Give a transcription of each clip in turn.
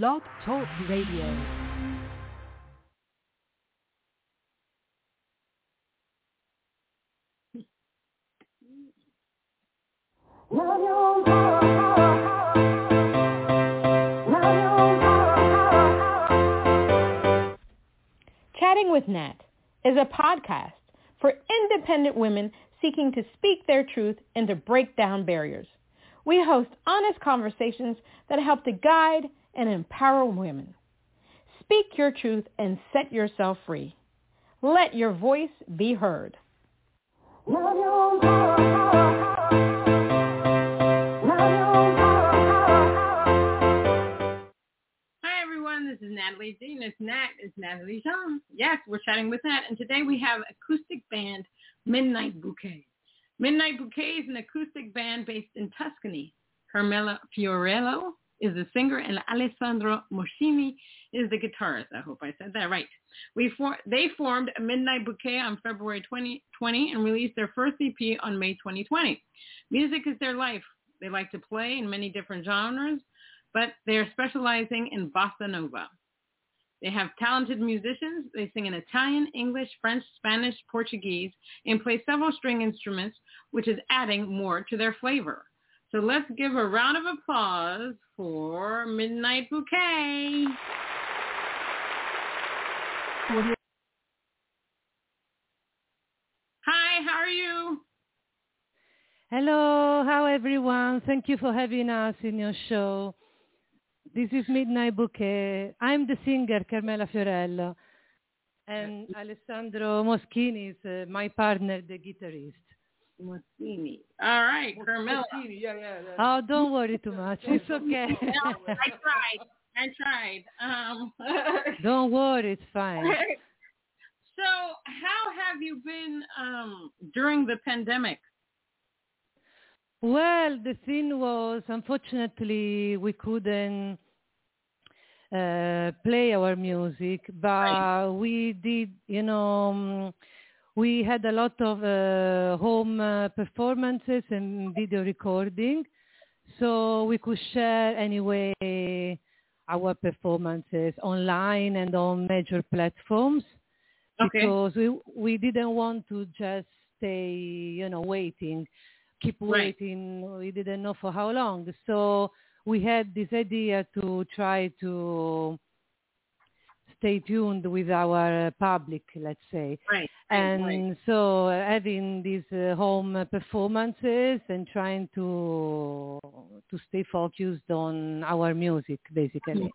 Blog Talk Radio. Chatting with Nat is a podcast for independent women seeking to speak their truth and to break down barriers. We host honest conversations that help to guide and empower women. Speak your truth and set yourself free. Let your voice be heard. Hi everyone, this is Natalie Dean. It's Nat. It's Natalie Jean. Yes, we're chatting with Nat, and today we have acoustic band Midnight Bouquet. Midnight Bouquet is an acoustic band based in Tuscany. Carmela Fiorello is the singer, and Alessandro Moschini is the guitarist. I hope I said that right. We for, they formed a Midnight Bouquet on February 2020 and released their first EP on May 2020. Music is their life. They like to play in many different genres, but they're specializing in bossa nova. They have talented musicians. They sing in Italian, English, French, Spanish, Portuguese, and play several string instruments, which is adding more to their flavor. So let's give a round of applause for Midnight Bouquet. Hi, how are you? Hello, how everyone? Thank you for having us in your show. This is Midnight Bouquet. I'm the singer Carmela Fiorello, and Alessandro Moschini is uh, my partner, the guitarist. Moschini. All right, Carmela. Yeah, yeah, yeah. Oh, don't worry too much. It's okay. No, I tried. I tried. Um, don't worry, it's fine. so how have you been um, during the pandemic? Well, the thing was, unfortunately, we couldn't uh, play our music, but Right. we did, you know, um, we had a lot of uh, home uh, performances and video recording, so we could share anyway our performances online and on major platforms Okay. because we we didn't want to just stay, you know, waiting, keep Right. waiting. We didn't know for how long. So we had this idea to try to stay tuned with our public, let's say. Right. And right. so uh, having these uh, home uh, performances and trying to to stay focused on our music, basically.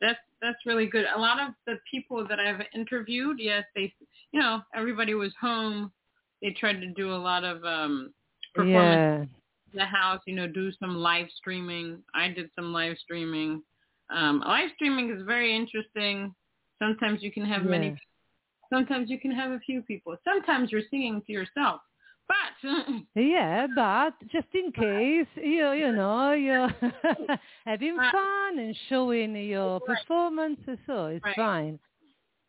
That's that's really good. A lot of the people that I've interviewed, yes, they, you know, everybody was home. They tried to do a lot of um performance Yeah. in the house. You know, do some live streaming. I did some live streaming. Um, live streaming is very interesting. Sometimes you can have Yeah. many. Sometimes you can have a few people. Sometimes you're singing to yourself. But Yeah, but just in case you you know you're having fun and showing your Right. performance, so it's Right. fine.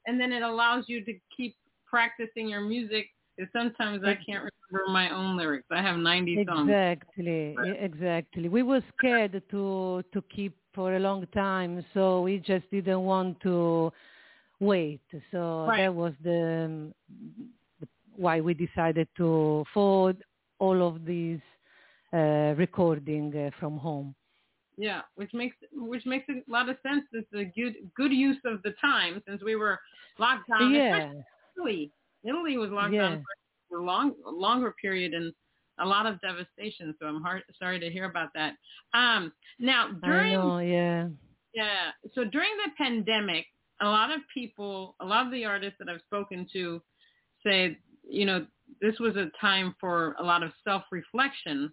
and then it allows you to keep practicing your music. Because sometimes I can't remember my own lyrics. I have 90 songs. Exactly, e- exactly. We were scared to to keep for a long time, so we just didn't want to wait. So Right. that was the, why we decided to for all of these uh, recording uh, from home. Yeah, which makes which makes a lot of sense. It's a good good use of the time since we were locked down. yeah, Italy. Italy was locked Yeah. down for a long longer period and a lot of devastation. So I'm hard, sorry to hear about that. Um, now during know. Yeah. Yeah. So during the pandemic, a lot of people, a lot of the artists that I've spoken to say, you know, this was a time for a lot of self-reflection.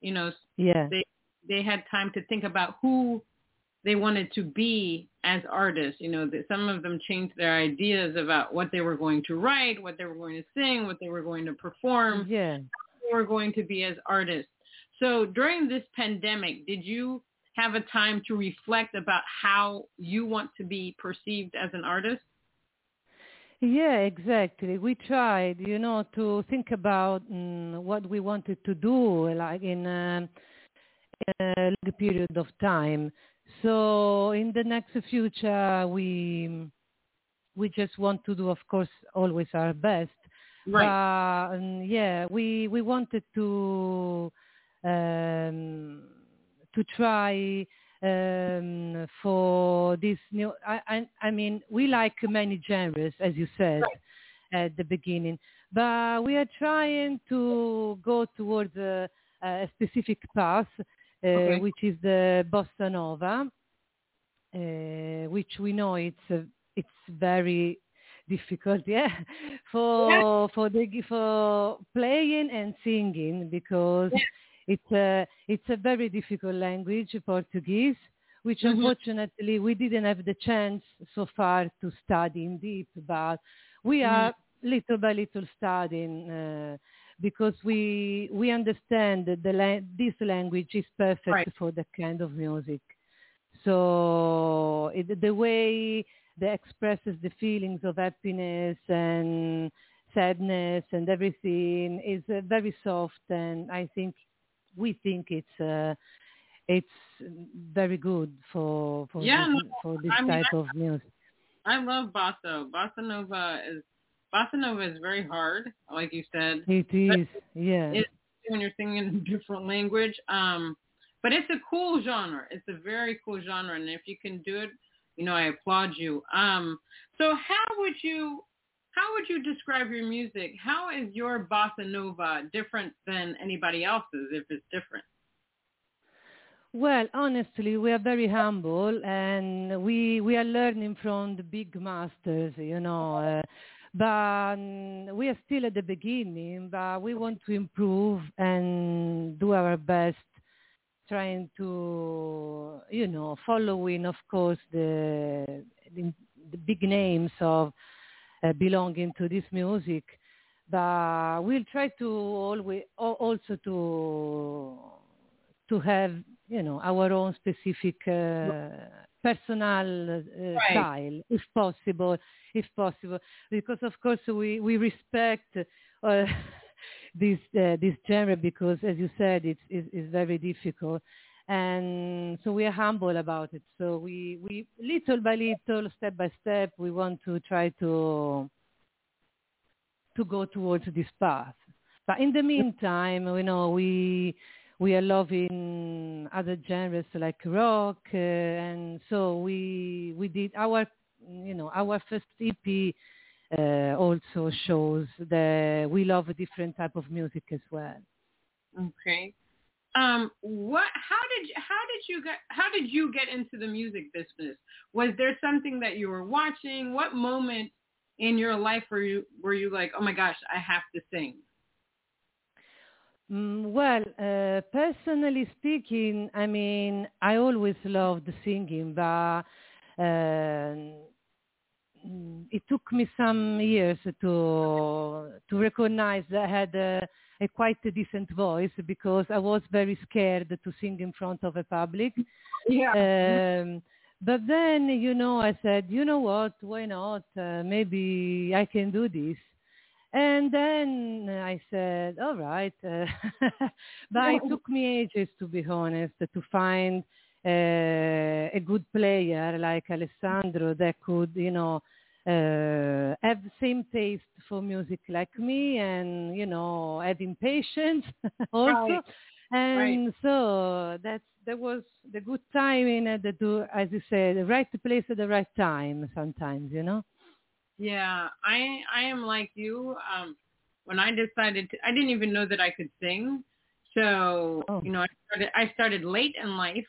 You know, Yeah. they they had time to think about who they wanted to be as artists. You know, that some of them changed their ideas about what they were going to write, what they were going to sing, what they were going to perform Yeah. They were going to be as artists. So during this pandemic, did you have a time to reflect about how you want to be perceived as an artist? Yeah, exactly. We tried, you know, to think about mm, what we wanted to do, like in, um in a long period of time. So in the next future, we we just want to do, of course, always our best. Right. But um, yeah, we we wanted to um, to try um, for this new. I, I I mean, we like many genres, as you said Right. at the beginning, but we are trying to go towards a, a specific path, uh, Okay. which is the bossa nova, uh, which we know it's uh, it's very difficult, yeah, for for the for playing and singing because it's a it's a very difficult language, Portuguese, which Mhm. unfortunately we didn't have the chance so far to study in deep, but we Mhm. are little by little studying. Uh, because we we understand that the la- this language is perfect Right. for that kind of music. So it, the way that expresses the feelings of happiness and sadness and everything is uh, very soft, and I think we think it's uh, it's very good for for Yeah, this, for this I mean, type of music. I love bossa. Bossa nova is bossa nova is very hard, like you said. It is, yeah. It's when you're singing in a different language. Um, but it's a cool genre. It's a very cool genre, and if you can do it, you know, I applaud you. Um, so how would you how would you describe your music? How is your bossa nova different than anybody else's, if it's different? Well, honestly, we are very humble and we we are learning from the big masters, you know. Uh, but um, we are still at the beginning, but we want to improve and do our best, trying to, you know, following, of course, the the, the big names of uh, belonging to this music. But we'll try to always also to to have you know our own specific uh, personal uh, Right. style if possible if possible because of course we we respect uh, this uh, this genre because as you said it's, it's it's very difficult. And so we are humble about it. So we we little by little step by step we want to try to to go towards this path. But in the meantime you know we we are loving other genres like rock, uh, and so we we did our you know our first EP uh, also shows that we love a different type of music as well. Okay. Um, what? How did how did you get how did you get into the music business? Was there something that you were watching? What moment in your life were you were you like, oh my gosh, I have to sing? Mm, well, uh, personally speaking, I mean, I always loved singing, but uh, it took me some years to to recognize that I had a, a quite a decent voice because I was very scared to sing in front of a public. Yeah. Um, but then, you know, I said, you know what? Why not? Uh, maybe I can do this. And then I said, all right. Uh, but it took me ages, to be honest, to find uh, a good player like Alessandro that could, you know, uh, have the same taste for music like me and, you know, having patience also. Right. And so that's that was the good timing at the do as you said, the right place at the right time sometimes, you know? Yeah, I I am like you. Um, when I decided to, I didn't even know that I could sing. So Oh. you know, I started I started late in life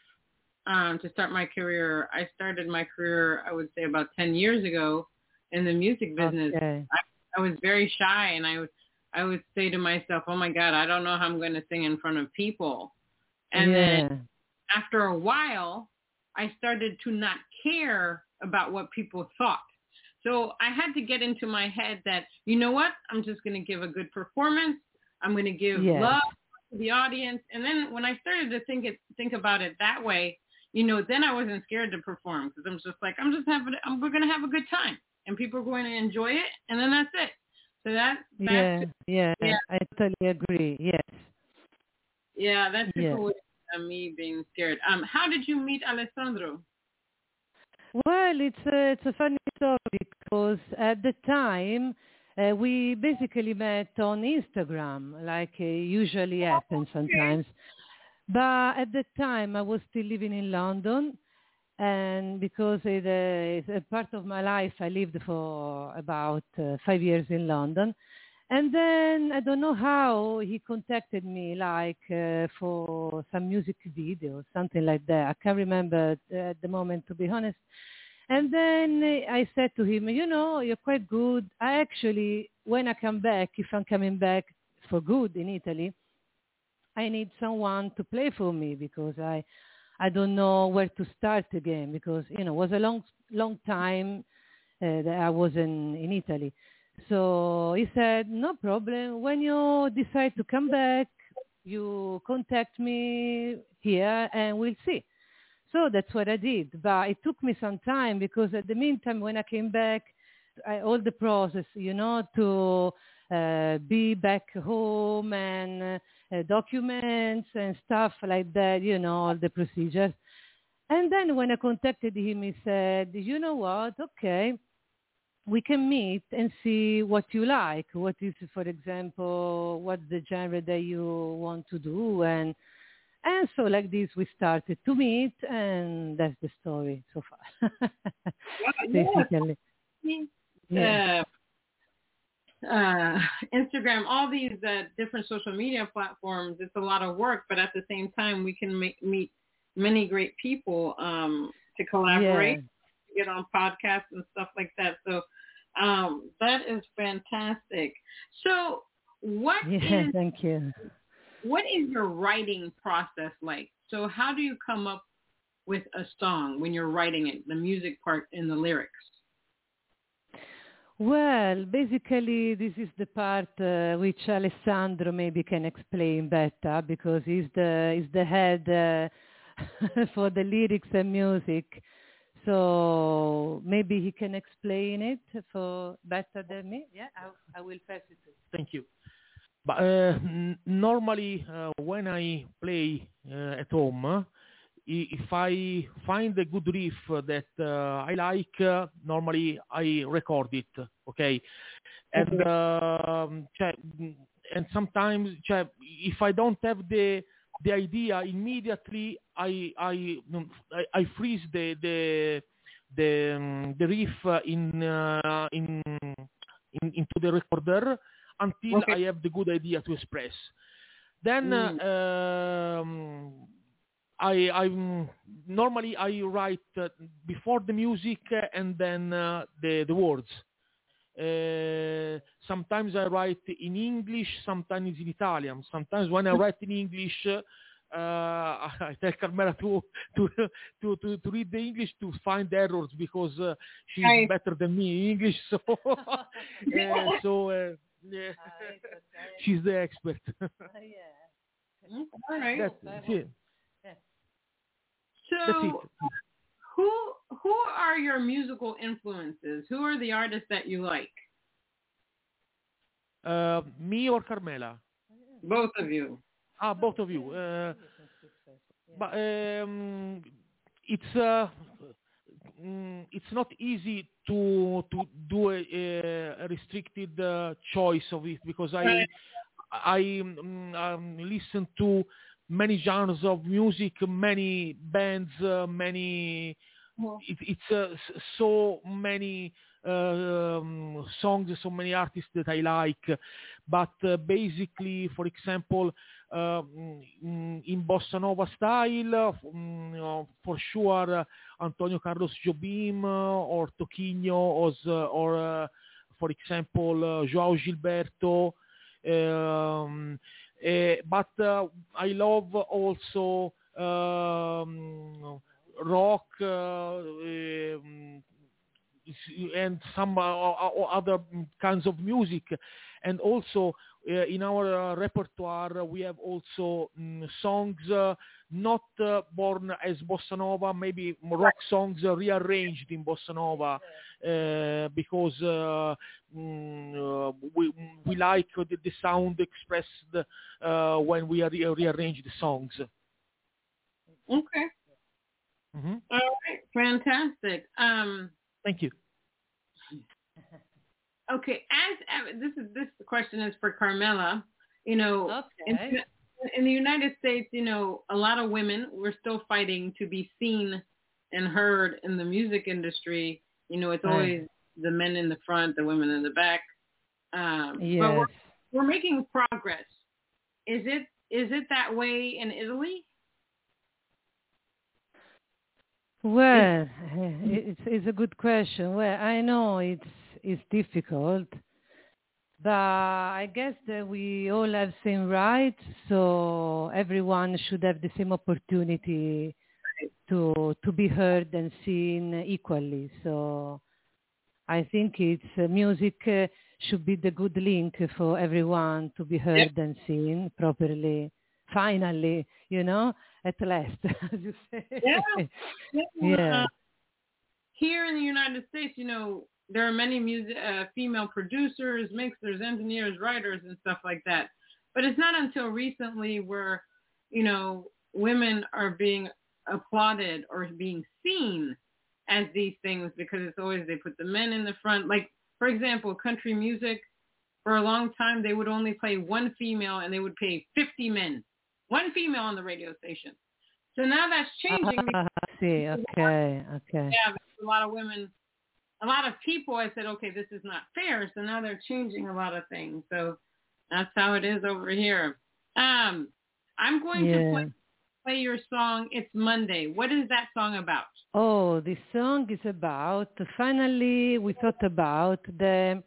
um, to start my career. I started my career, I would say, about ten years ago in the music business. Okay. I was very shy, and I would I would say to myself, "Oh my God, I don't know how I'm going to sing in front of people." And then after a while, I started to not care about what people thought. So I had to get into my head that, you know what, I'm just going to give a good performance. I'm going to give Yes. love to the audience. And then when I started to think it, think about it that way, you know, then I wasn't scared to perform because I'm just like, I'm just having, I'm, we're going to have a good time and people are going to enjoy it. And then that's it. So that, that's, Yeah, yeah, Yeah. I totally agree. Yes. Yeah, that's super Yeah. weird. uh, me being scared. Um, how did you meet Alessandro? Well, it's a, it's a funny story because at the time uh, we basically met on Instagram, like uh, usually happens sometimes. But at the time I was still living in London, and because it, uh, it's a part of my life, I lived for about uh, five years in London. And then I don't know how he contacted me, like uh, for some music video, something like that. I can't remember at the moment, to be honest. And then I said to him, you know, you're quite good. I actually, when I come back, if I'm coming back for good in Italy, I need someone to play for me because I, I don't know where to start again because you know it was a long, long time uh, that I was in in Italy. So he said, no problem. When you decide to come back, you contact me here and we'll see. So that's what I did. But it took me some time because at the meantime, when I came back, I, all the process, you know, to uh, be back home and uh, documents and stuff like that, you know, all the procedures. And then when I contacted him, he said, you know what, okay, we can meet and see what you like. What is, for example, what's the genre that you want to do, and and so like this we started to meet, and that's the story so far. Basically, yeah. Uh, uh, Instagram, all these uh, different social media platforms, it's a lot of work, but at the same time, we can make, meet many great people um, to collaborate. Yeah get on podcasts and stuff like that. So um, that is fantastic. So what yeah, is, thank you. What is your writing process like? So how do you come up with a song when you're writing it, the music part and the lyrics? Well, basically, this is the part uh, which Alessandro maybe can explain better because he's the he's the head uh, for the lyrics and music. So maybe he can explain it for better than me. Yeah, I, I will pass it to Thank you. But uh, n- normally uh, when I play uh, at home, if I find a good riff that uh, I like, uh, normally I record it. Okay, and um, and sometimes if I don't have the the idea immediately I I I, I freeze the the the, um, the riff in, uh, in, in into the recorder until okay. I have the good idea to express. Then mm. uh, um, I I normally I write uh, before the music and then uh, the the words. Uh, sometimes I write in English, sometimes in Italian. Sometimes when I write in English, uh, I tell Carmela to, to to to to read the English to find errors because uh, she's right. better than me in English. So uh, so uh, yeah, she's the expert. Yeah. All right. That's. So, who who are your musical influences? Who are the artists that you like? Uh, me or Carmela? Both of you. Ah, both of you. Uh, but um, it's uh, mm, it's not easy to to do a, a restricted uh, choice of it because I I um, um, listen to many genres of music, many bands, uh, many. It, it's uh, so many um, songs, so many artists that I like. But uh, basically, for example, uh, in bossa nova style, um, for sure, Antonio Carlos Jobim or Toquinho or, or for example, Joao Gilberto. Um, uh, but uh, I love also um, rock, uh, um, and some uh, other kinds of music. And also uh, in our uh, repertoire, we have also um, songs not born as bossa nova, maybe rock songs rearranged in bossa nova, because mm, we, we like the, the sound expressed when we re- rearrange the songs. Okay. hmm All right. Fantastic. Um, Thank you. Okay. As this is this question is for Carmela. You know, in, Okay. in the United States, you know, a lot of women we're still fighting to be seen and heard in the music industry. You know, it's Right. always the men in the front, the women in the back. Um, But we're, we're making progress. Is it is it that way in Italy? Well, it's it's a good question. Well, I know it's it's difficult, but I guess that we all have same rights, so everyone should have the same opportunity to to be heard and seen equally. So I think it's uh, music uh, should be the good link for everyone to be heard and seen properly. Finally, you know, at last, as you say. Yeah. Yeah. Uh, here in the United States, you know, there are many music, uh, female producers, mixers, engineers, writers, and stuff like that. But it's not until recently where, you know, women are being applauded or being seen as these things because it's always they put the men in the front. Like, for example, country music, for a long time, they would only play one female and they would pay 50 men. One female on the radio station. So now that's changing I see. Okay. Okay. yeah, a lot of women, a lot of people. I said, okay, this is not fair. So now they're changing a lot of things. So that's how it is over here. Um, I'm going to play, play your song. It's Monday. What is that song about? Oh, this song is about. Finally, we thought about the.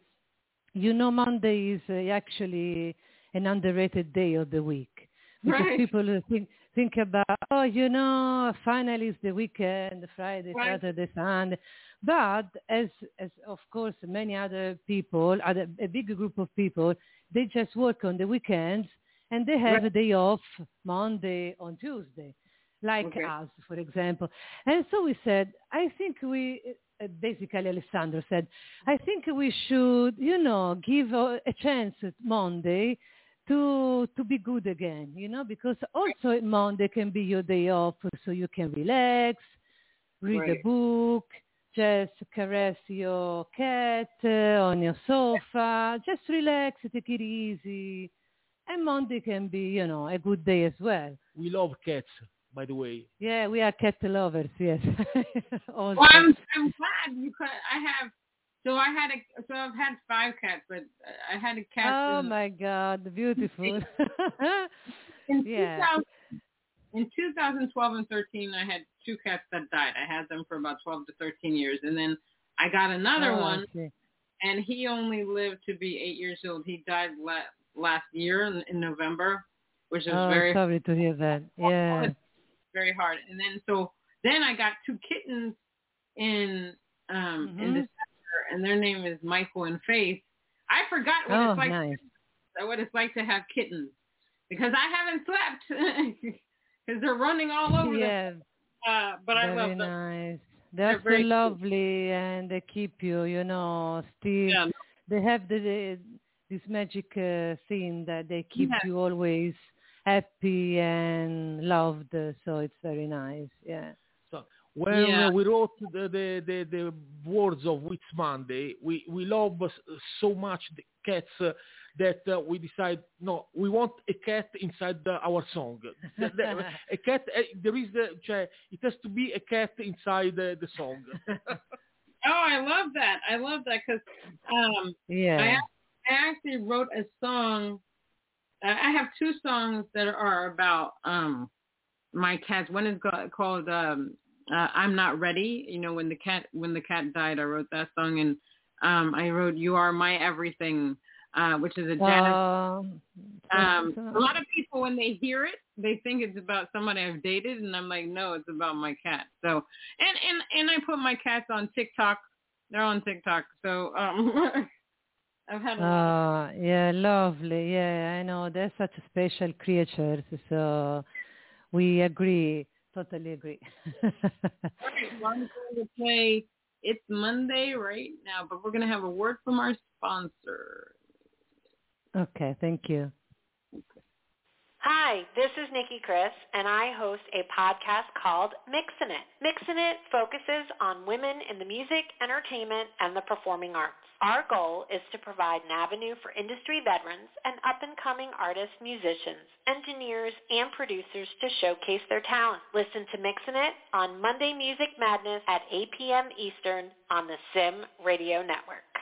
You know, Monday is uh, actually an underrated day of the week because Right. people think think about. Oh, you know, finally it's the weekend, Friday, Right. Saturday, Sunday. But as as of course many other people, other a big group of people, they just work on the weekends and they have Right. a day off Monday on Tuesday, like Okay. us, for example. And so we said, I think we, uh, basically Alessandro said, I think we should, you know, give a, a chance at Monday to to be good again, you know, because also Monday can be your day off, so you can relax, read a book, just caress your cat uh, on your sofa, just relax, take it easy. And Monday can be, you know, a good day as well. We love cats, by the way. Yeah, we are cat lovers, yes. also. Well, I'm I'm glad because I have. So I had a so I've had five cats, but I had a cat. oh in, my God, beautiful. in yeah. 2000 in 2012 and 13, I had two cats that died. I had them for about 12 to 13 years, and then I got another Oh, one, and he only lived to be eight years old. He died la- last year in, in November, which is Oh, very sorry to hear that. Yeah. very hard. And then so then I got two kittens in um in Mhm. December, and their name is Michael and Faith. I forgot what Oh, it's like nice. what it's like to have kittens because I haven't slept because they're running all over Yeah, the. Uh, but I very love them. nice. They're, very so cute. lovely, and they keep you, you know, still. Yeah, They have the, the this magic uh, thing that they keep Yeah. you always happy and loved. So it's very nice. Yeah. So when Yeah. uh, we wrote the, the, the, the words of It's Monday, we, we love so much the cats uh, that uh, we decide, no, we want a cat inside the, our song. The- the- a cat, uh, there is the, cioè, it has to be a cat inside the, the song. Oh, I love that. I love that because um, yeah. ac- I actually wrote a song. I I have two songs that are about um, my cats. One is go- called um, uh, "I'm Not Ready." You know, when the cat when the cat died, I wrote that song, and um, I wrote "You Are My Everything," uh, which is a Janet. Wow. Um, a lot of people, when they hear it, they think it's about somebody I've dated, and I'm like, no, it's about my cat. So, and and and I put my cats on TikTok. They're on TikTok. So, um, I've had a Oh, yeah, lovely. Yeah, I know. They're such special creatures. So we agree. Totally agree. Alright, well, I'm going to play. It's Monday right now, but we're going to have a word from our sponsor. Okay, thank you. Hi, this is Nikki Chris, and I host a podcast called Mixin' It. Mixin' It focuses on women in the music, entertainment, and the performing arts. Our goal is to provide an avenue for industry veterans and up-and-coming artists, musicians, engineers, and producers to showcase their talent. Listen to Mixin' It on Monday Music Madness at 8 p.m. Eastern on the Sim Radio Network.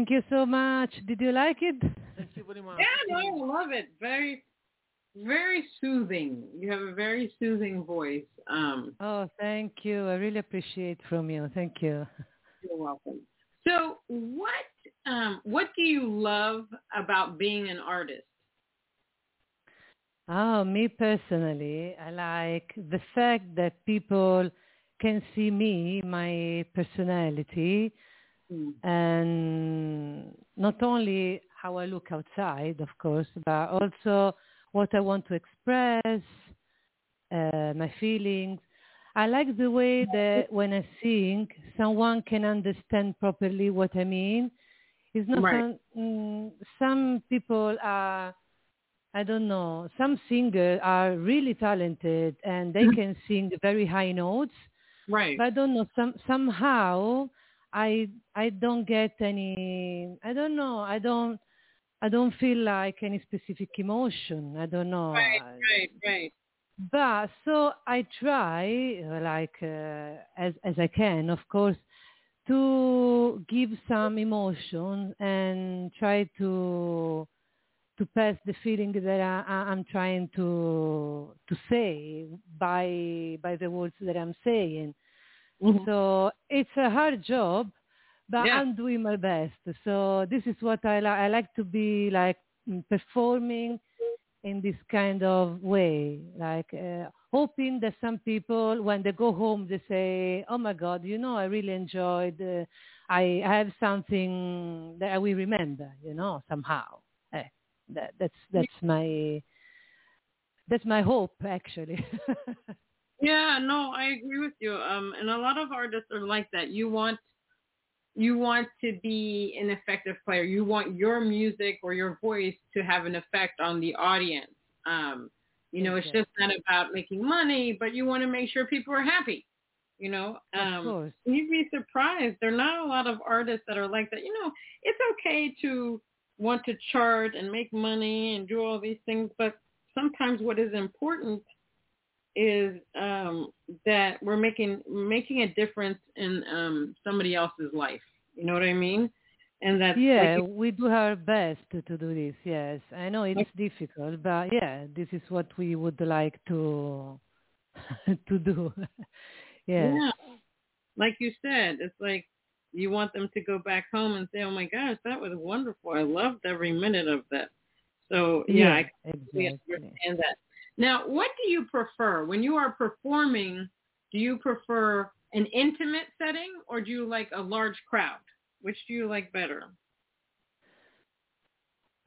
Thank you so much. Did you like it? Thank you very much. Yeah, no, I love it. Very, very soothing. You have a very soothing voice. Um, Oh, thank you. I really appreciate from you. Thank you. you're welcome. So, what um, what do you love about being an artist? Oh, me personally, I like the fact that people can see me, my personality, Mm. and not only how I look outside, of course, but also what I want to express, uh, my feelings. I like the way that when I sing, someone can understand properly what I mean. It's not Right. some, mm, some people are, I don't know, some singers are really talented and they can sing very high notes, Right. but I don't know, some, somehow I I don't get any I don't know, I don't I don't feel like any specific emotion. I don't know. right. Right. Right. but so I try, uh, like uh, as as I can, of course, to give some emotion and try to to pass the feeling that I, I- I'm trying to to say by by the words that I'm saying. Mhm. So it's a hard job, but Yeah. I'm doing my best. So this is what I like. I like to be like performing in this kind of way, like uh, hoping that some people, when they go home, they say, "Oh my God, you know, I really enjoyed. Uh, I I have something that I will remember, you know, somehow." Eh, that, that's that's my that's my hope, actually. Yeah, no, I agree with you. Um, and a lot of artists are like that. You want, you want to be an effective player. You want your music or your voice to have an effect on the audience. Um, you know, it's just not about making money, but you want to make sure people are happy. You know, um, you'd be surprised. There are not a lot of artists that are like that. You know, it's okay to want to chart and make money and do all these things, but sometimes what is important is um, that we're making making a difference in um, somebody else's life. You know what I mean? And that yeah, like, we do our best to, to do this. Yes, I know it's difficult, but yeah, this is what we would like to to do. yeah. yeah, like you said, it's like you want them to go back home and say, "Oh my gosh, that was wonderful! I loved every minute of that." So yeah, yeah I completely exactly. understand that. Now, what do you prefer when you are performing? Do you prefer an intimate setting or do you like a large crowd? Which do you like better?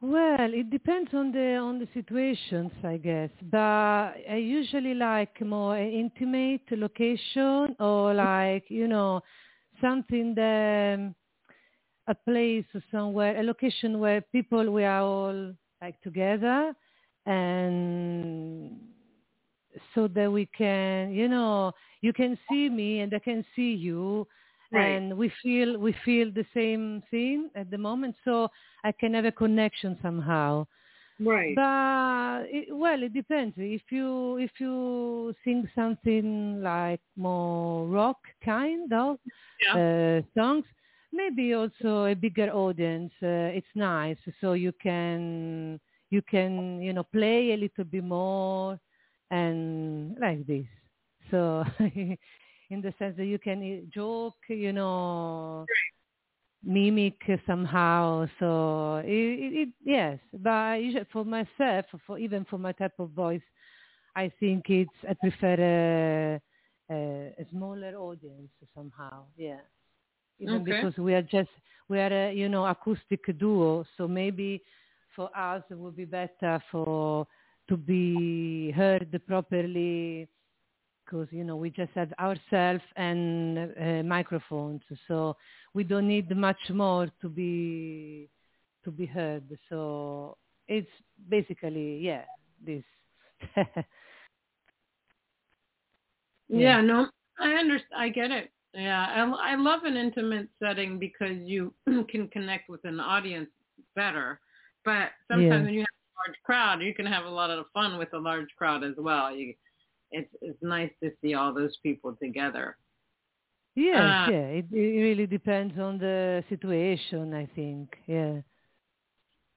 Well, it depends on the on the situations, I guess. But I usually like more intimate location or like you know something that a place or somewhere, a location where people we are all like together and so that we can you know you can see me and I can see you Right. and we feel we feel the same thing at the moment so I can have a connection somehow Right. but it, well it depends if you if you sing something like more rock kind of Yeah. uh, songs maybe also a bigger audience uh, it's nice so you can you can you know play a little bit more and like this. So in the sense that you can joke you know mimic somehow. So it, it, it yes but usually for myself for even for my type of voice i think it's i prefer a, a, a smaller audience somehow yeah. Even Okay. because we are just we are a you know acoustic duo so maybe for us it would be better for to be heard properly because you know we just have ourselves and uh, microphones so we don't need much more to be to be heard so it's basically yeah this Yeah, no, I understand. I get it. Yeah, I, I love an intimate setting because you can connect with an audience better. But sometimes Yeah. when you have a large crowd, you can have a lot of fun with a large crowd as well. You, it's it's nice to see all those people together. yes Uh, yeah it, it really depends on the situation i think yeah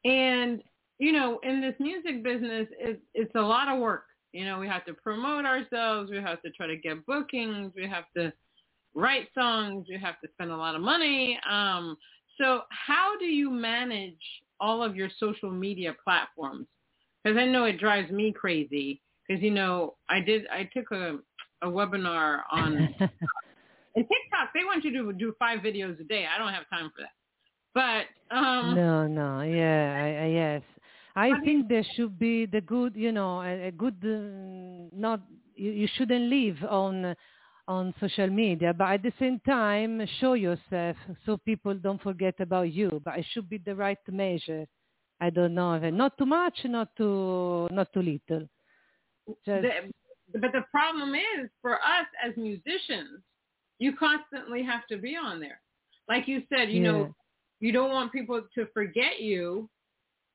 And you know, in this music business, it, it's a lot of work. You know, we have to promote ourselves. We have to try to get bookings. We have to write songs. We have to spend a lot of money. Um, so how do you manage all of your social media platforms? Because I know it drives me crazy. Because you know, I did. I took a a webinar on and TikTok. They want you to do five videos a day. I don't have time for that. But um, no no yeah I, I, yes i think there should be the good you know a, a good uh, not you, you shouldn't live on on social media but at the same time show yourself so people don't forget about you but it should be the right measure i don't know not too much not too not too little just the, but the problem is for us as musicians, you constantly have to be on there. Like you said, you Yeah. know, you don't want people to forget you.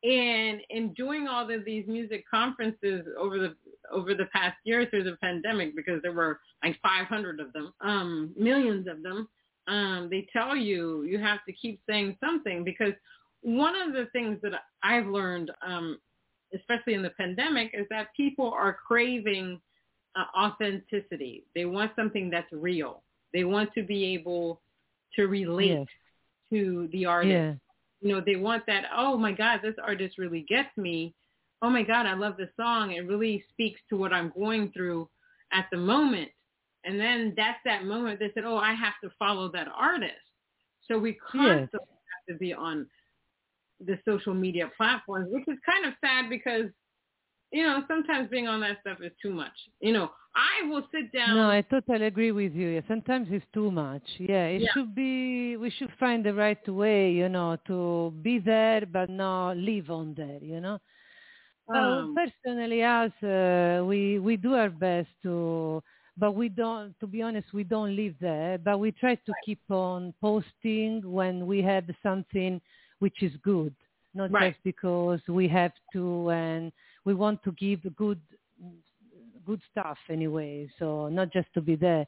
And in doing all of these music conferences over the over the past year through the pandemic, because there were like 500 of them, um, millions of them, um, they tell you you have to keep saying something because one of the things that I've learned, um, especially in the pandemic, is that people are craving uh, authenticity. They want something that's real. They want to be able to relate yes to the artist. yeah You know, they want that, oh my God, this artist really gets me. Oh my God, I love this song. It really speaks to what I'm going through at the moment. And then that's that moment they said, oh, I have to follow that artist. So we constantly have to be on the social media platforms, which is kind of sad because, you know, sometimes being on that stuff is too much. You know, I will sit down. No, I totally agree with you. Yeah, sometimes it's too much. Yeah, it Yeah. should be. We should find the right way, you know, to be there but not live on there. You know. Well, Um, personally, us, uh, we we do our best to, but we don't. To be honest, we don't live there. But we try to keep on posting when we have something which is good, not Right. just because we have to, and we want to give good good stuff anyway. So not just to be there.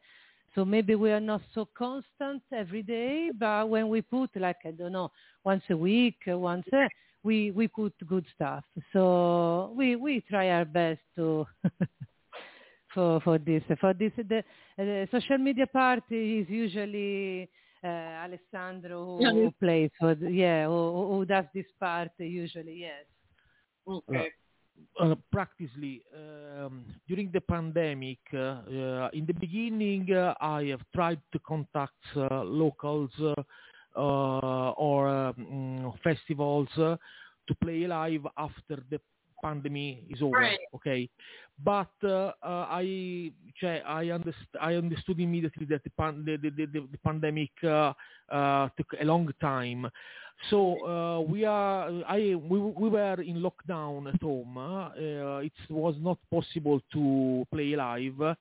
So maybe we are not so constant every day, but when we put like I don't know once a week, uh, once a, we we put good stuff. So we we try our best to for for this for this the, the social media part is usually uh, Alessandro who, who plays for the, yeah who, who does this part usually yes. okay. Uh, practically um, during the pandemic, uh, uh, in the beginning, uh, I have tried to contact uh, locals uh, or um, festivals to play live after the pandemic is over. Right. Okay, but uh, uh, I, cioè, I, underst- I understood immediately that the, pan- the, the, the, the pandemic uh, uh, took a long time. So uh, we are. I we, we were in lockdown at home. Uh, it was not possible to play live.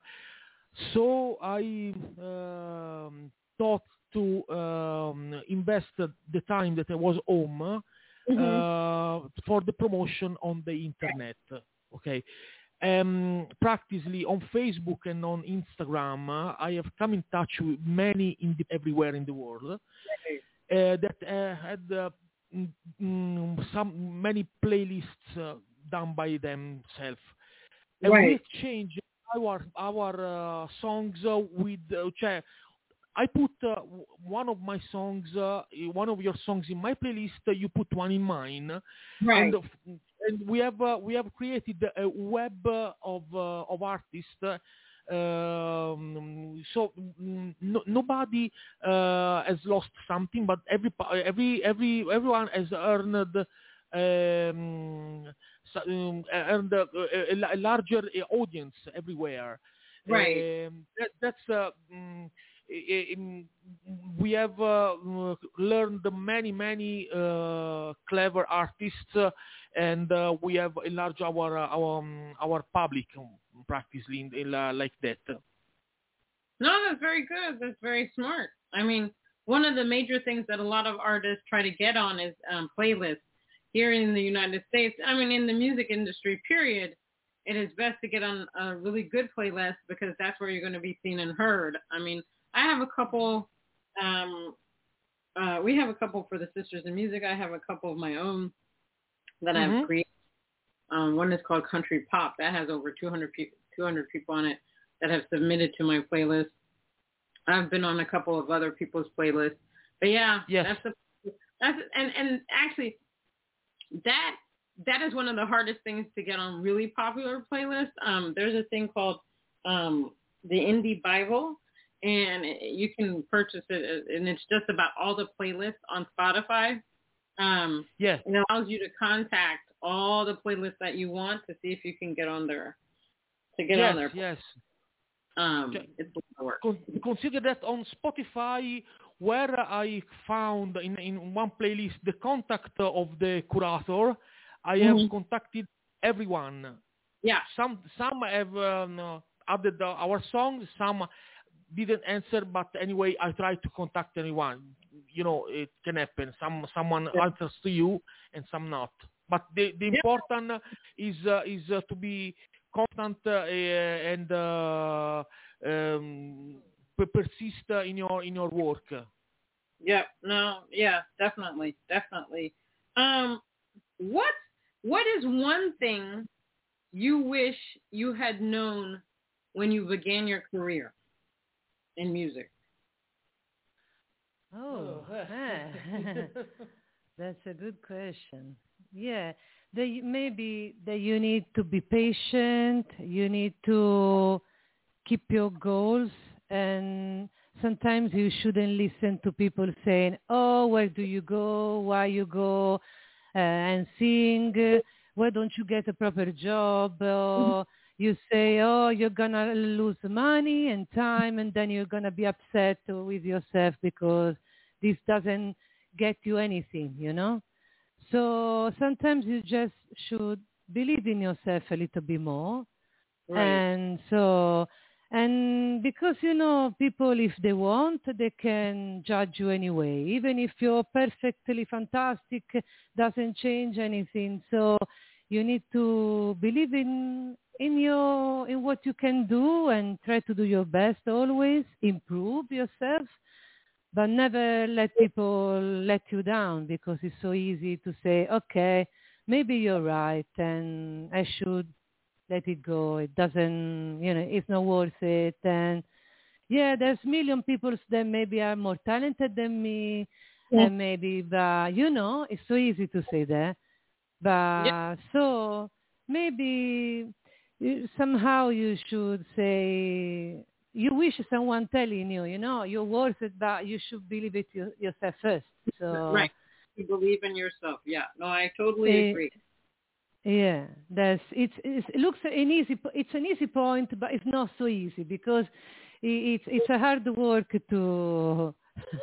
So I um, thought to um, invest the time that I was home Mhm. uh, for the promotion on the internet. Okay. Um, practically on Facebook and on Instagram, uh, I have come in touch with many in the, everywhere in the world uh, that uh, had uh, mm, mm, some many playlists uh, done by themselves. And we Right. exchange our our uh, songs uh, with uh, cioè, I put uh, one of my songs, uh, one of your songs in my playlist. Uh, you put one in mine, Right. and, and we have uh, we have created a web uh, of uh, of artists. Um, so mm, no, nobody uh, has lost something, but every every every everyone has earned um, um, earned a, a, larger uh, audience everywhere. Right. Um, that, that's mm, we have uh, mm, learned many many uh, clever artists, uh, and uh, we have enlarged our uh, our um, our public um, practically in, in, uh, like that. No, that's very good. That's very smart. I mean, one of the major things that a lot of artists try to get on is um, playlists. Here in the United States, I mean, in the music industry, period, it is best to get on a really good playlist because that's where you're going to be seen and heard. I mean, I have a couple. Um, uh, we have a couple for the Sisters in Music. I have a couple of my own that I've Mhm. created. Um, one is called Country Pop. That has over 200 people, 200 people on it that have submitted to my playlist. I've been on a couple of other people's playlists, but yeah, Yes. that's the that's and and actually that that is one of the hardest things to get on really popular playlists. Um, there's a thing called um, the Indie Bible, and you can purchase it, and it's just about all the playlists on Spotify. Um, Yes. it allows you to contact all the playlists that you want to see if you can get on there. To get yes, on there, yes. um, it's work. Consider that on Spotify, where I found in, in one playlist the contact of the curator, I have Mhm. contacted everyone. Yeah, Some some have um, added our songs, some didn't answer, but anyway, I tried to contact anyone. You know, it can happen. Some someone Yeah. answers to you and some not. But the, the Yeah. important is uh, is uh, to be constant uh, and uh, um, persist uh, in your in your work. yeah, no, yeah, definitely, definitely. Um, what what is one thing you wish you had known when you began your career in music? Oh, ah. that's a good question. Yeah, the, maybe that you need to be patient. You need to keep your goals, and sometimes you shouldn't listen to people saying, "Oh, where do you go? Why you go uh, and sing? Why don't you get a proper job?" Or you say, oh, you're gonna lose money and time, and then you're gonna be upset with yourself because this doesn't get you anything, you know. So sometimes you just should believe in yourself a little bit more, Right. and so and because you know people if they want they can judge you anyway even if you're perfectly fantastic doesn't change anything so you need to believe in in your in what you can do and try to do your best always improve yourself but never let people let you down because it's so easy to say okay maybe you're right and i should let it go. It doesn't, you know, it's not worth it. And yeah, there's million people that maybe are more talented than me, Yeah. and maybe, but you know, it's so easy to say that. But so maybe you, somehow you should say you wish someone telling you, you know, you're worth it, but you should believe it you, yourself first. So right. You believe in yourself. Yeah. No, I totally Eh, agree. Yeah, that's it's, it's it looks an easy it's an easy point, but it's not so easy because it's it's a hard work to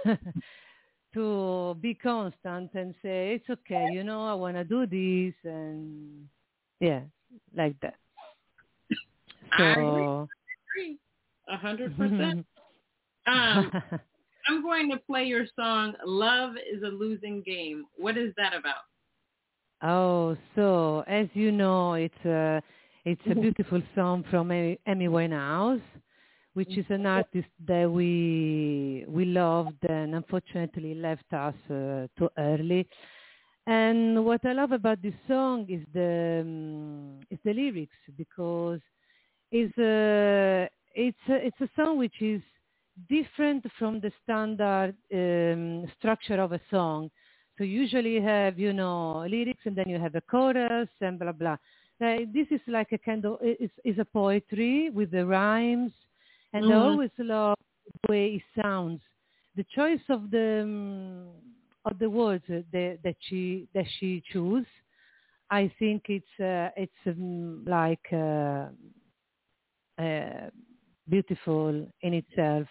to be constant and say it's okay, you know, I want to do this and yeah, like that. I So agree. A hundred percent. Um, I'm going to play your song "Love Is a Losing Game." What is that about? Oh, so as you know, it's a it's a beautiful song from Amy Winehouse, which is an artist that we we loved and unfortunately left us uh, too early. And what I love about this song is the um, is the lyrics because it's a it's a, it's a song which is different from the standard um, structure of a song. So usually you have, you know, lyrics and then you have a chorus and blah, blah. Uh, this is like a kind of, it's, it's a poetry with the rhymes and I Mhm. always love the way it sounds. The choice of the, um, of the words that, that she, that she choose, I think it's, uh, it's um, like, uh, beautiful in itself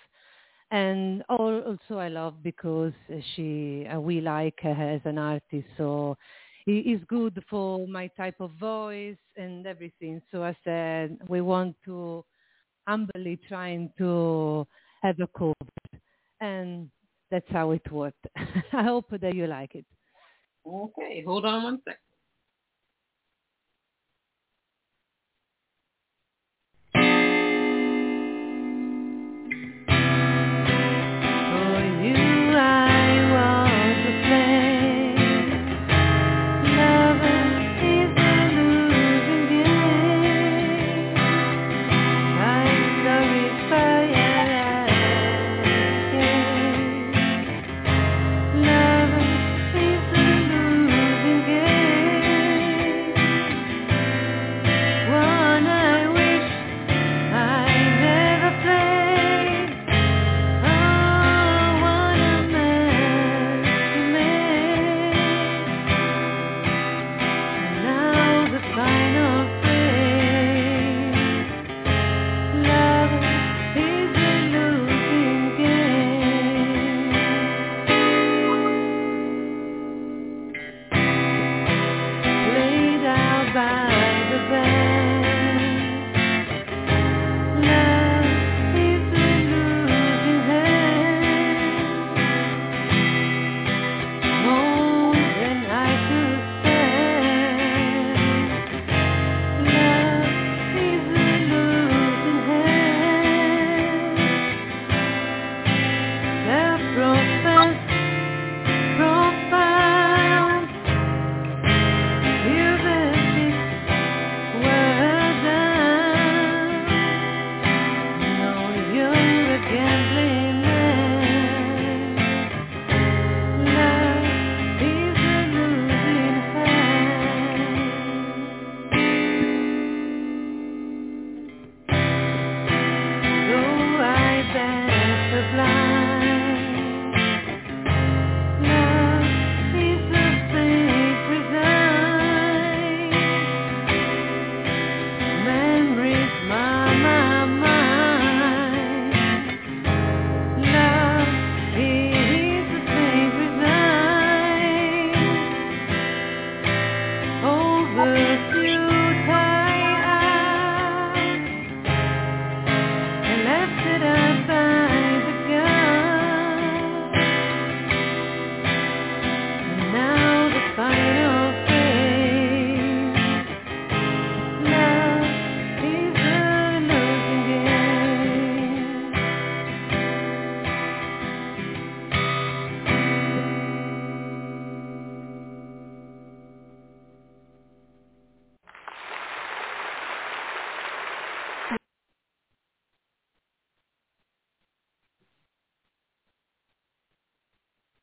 and al- also I love because she uh, we like her as an artist, so it is good for my type of voice and everything. So I said we want to humbly trying to have a cover, and that's how it worked. I hope that you like it. Okay, hold on one sec.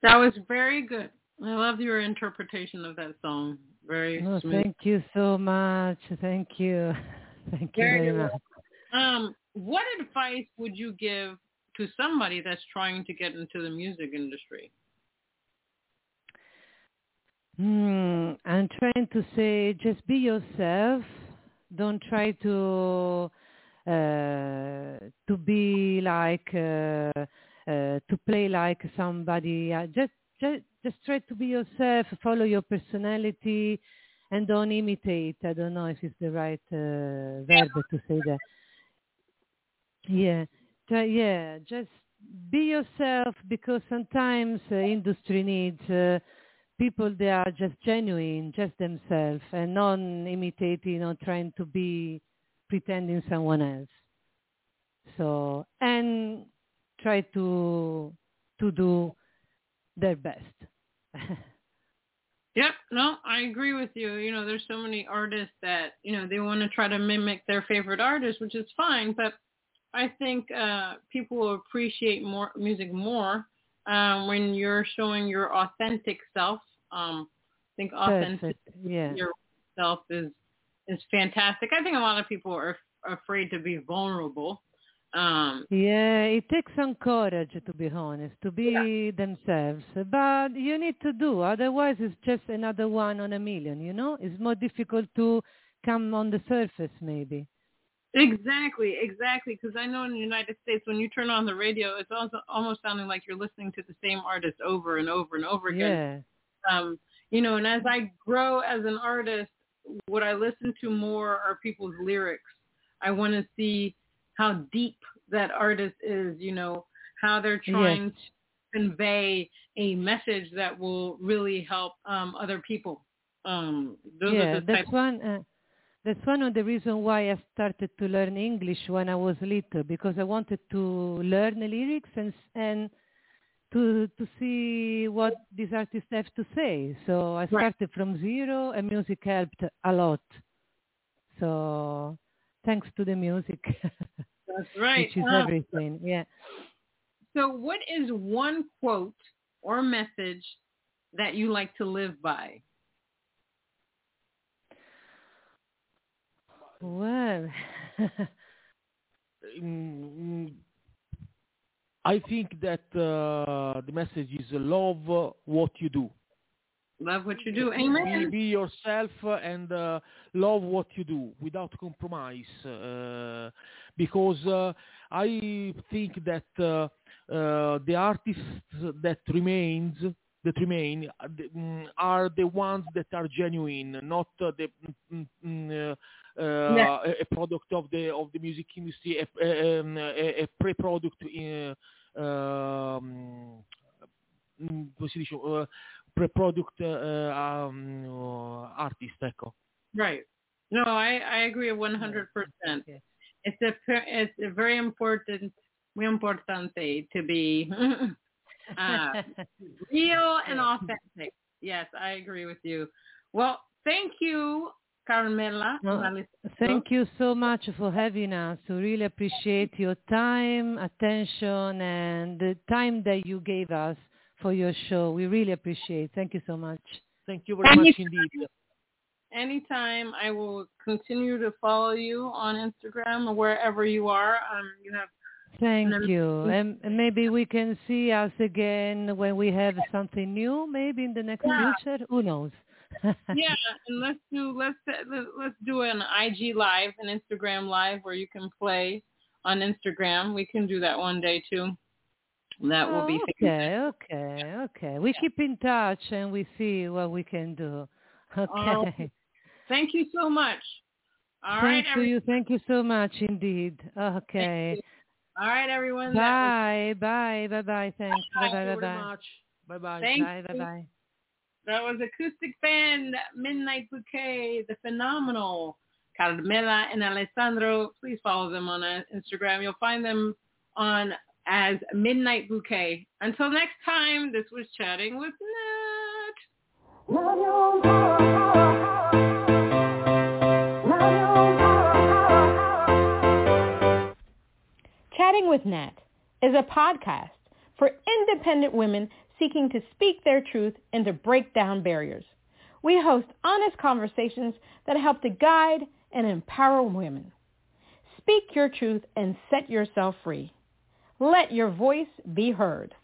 That was very good. I love your interpretation of that song. Very oh, smooth. Thank you so much. Thank you. Thank you very, very much. Um, what advice would you give to somebody that's trying to get into the music industry? Hmm, I'm trying to say just be yourself. Don't try to uh, to be like uh, uh, to play like somebody. Uh, just just just try to be yourself. Follow your personality, and don't imitate. I don't know if it's the right uh, verb to say that. Yeah, yeah. Just be yourself because sometimes uh, industry needs uh, people that are just genuine, just themselves, and not imitating or trying to be pretending someone else. So and try to to do their best. yeah, no, I agree with you. You know, there's so many artists that, you know, they want to try to mimic their favorite artist, which is fine, but I think uh people will appreciate more music more um when you're showing your authentic self. Um I think authentic yeah. yourself is is fantastic. I think a lot of people are afraid to be vulnerable. Um, yeah, it takes some courage to be honest, to be yeah. themselves. But you need to do, otherwise it's just another one on a million. You know, it's more difficult to come on the surface, maybe. Exactly, exactly. Because I know in the United States, when you turn on the radio, it's also almost sounding like you're listening to the same artist over and over and over again. Yeah. Um, you know, and as I grow as an artist, what I listen to more are people's lyrics. I want to see how deep that artist is, you know, how they're trying yes. to convey a message that will really help um, other people. Um, yeah, that's one. Uh, that's one of the reasons why I started to learn English when I was little because I wanted to learn the lyrics and and to to see what these artists have to say. So I started right. from zero, and music helped a lot. So thanks to the music. That's right. Which is um, everything. Yeah. So what is one quote or message that you like to live by? Well, mm, I think that uh, the message is love what you do. Love what you do. Amen. Be, be yourself and uh, love what you do without compromise. Uh, because uh, I think that uh, uh, the artists that remains that remain mm, are the ones that are genuine, not the mm, mm, yeah. a, product of the of the music industry, a, um, a, a pre-product in, um, come si dice, uh, pre-product uh, um, artist, ecco. Right. No, I, I agree 100%. Yes. It's a it's a very important muy importante to be uh, real and authentic. Yes, I agree with you. Well, thank you, Carmela. Well, thank you so much for having us. We really appreciate your time, attention, and the time that you gave us for your show. We really appreciate. It. Thank you so much. Thank you very much indeed. Anytime, I will continue to follow you on Instagram or wherever you are. Um, you have. Thank you, and, and, maybe we can see us again when we have something new. Maybe in the next yeah. future. Who knows? yeah, and let's do let's let's do an IG live, an Instagram live where you can play on Instagram. We can do that one day too. That will be okay. Okay, okay. We yeah. keep in touch and we see what we can do. Oh, okay. Oh, thank you so much. All thank right, you. Thank you so much indeed. Okay. All right, everyone. Bye. Was... Bye. Bye. Bye. Thanks. Bye. Bye. Bye. Bye. Bye. Bye. Bye. Bye. Bye. That was acoustic band Midnight Bouquet, the phenomenal Carmela and Alessandro. Please follow them on uh, Instagram. You'll find them on as Midnight Bouquet. Until next time, this was Chatting with Nat. Chatting with Nat is a podcast for independent women seeking to speak their truth and to break down barriers. We host honest conversations that help to guide and empower women. Speak your truth and set yourself free. Let your voice be heard.